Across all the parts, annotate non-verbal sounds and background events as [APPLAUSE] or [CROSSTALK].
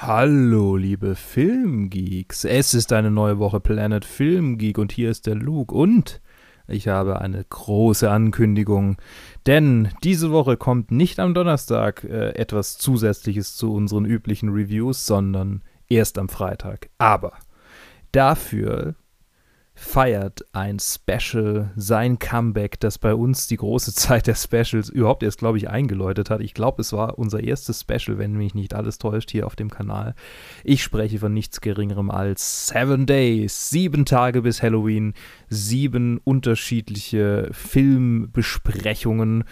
Hallo, liebe Filmgeeks. Es ist eine neue Woche Planet Film Geek und hier ist der Luke und ich habe eine große Ankündigung, denn diese Woche kommt nicht am Donnerstag äh, etwas Zusätzliches zu unseren üblichen Reviews, sondern erst am Freitag. Aber dafür feiert ein Special sein Comeback, das bei uns die große [LAUGHS] Zeit der Specials überhaupt erst, glaube ich, eingeläutet hat. Ich glaube, es war unser erstes Special, wenn mich nicht alles täuscht, hier auf dem Kanal. Ich spreche von nichts Geringerem als Seven Days, sieben Tage bis Halloween, sieben unterschiedliche Filmbesprechungen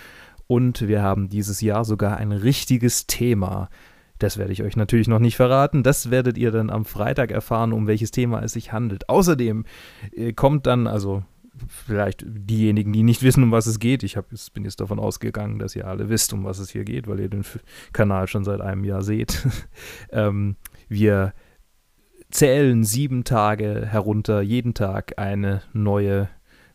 und wir haben dieses Jahr sogar ein richtiges Thema. Das werde ich euch natürlich noch nicht verraten. Das werdet ihr dann am Freitag erfahren, um welches Thema es sich handelt. Außerdem äh, kommt dann, also vielleicht diejenigen, die nicht [LAUGHS] wissen, um was es geht. Ich hab, bin jetzt davon ausgegangen, dass ihr alle wisst, um was es hier geht, weil ihr den Kanal schon seit einem Jahr seht. [LAUGHS] ähm, wir zählen sieben Tage herunter, jeden Tag eine neue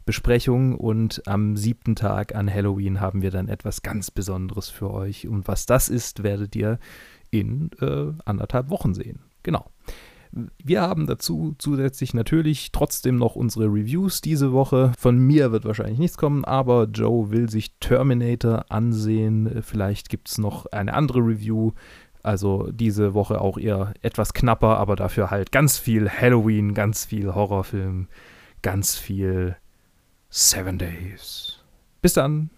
Besprechung und am siebten Tag an Halloween haben wir dann etwas ganz Besonderes für euch. Und was das ist, werdet ihr in äh, anderthalb Wochen sehen. Genau. Wir haben dazu zusätzlich natürlich trotzdem noch unsere Reviews diese Woche. Von mir wird wahrscheinlich nichts kommen, aber Joe will sich Terminator ansehen. Vielleicht gibt es noch eine andere Review. Also diese Woche auch eher etwas knapper, aber dafür halt ganz viel Halloween, ganz viel Horrorfilm, ganz viel Seven Days. Bis dann.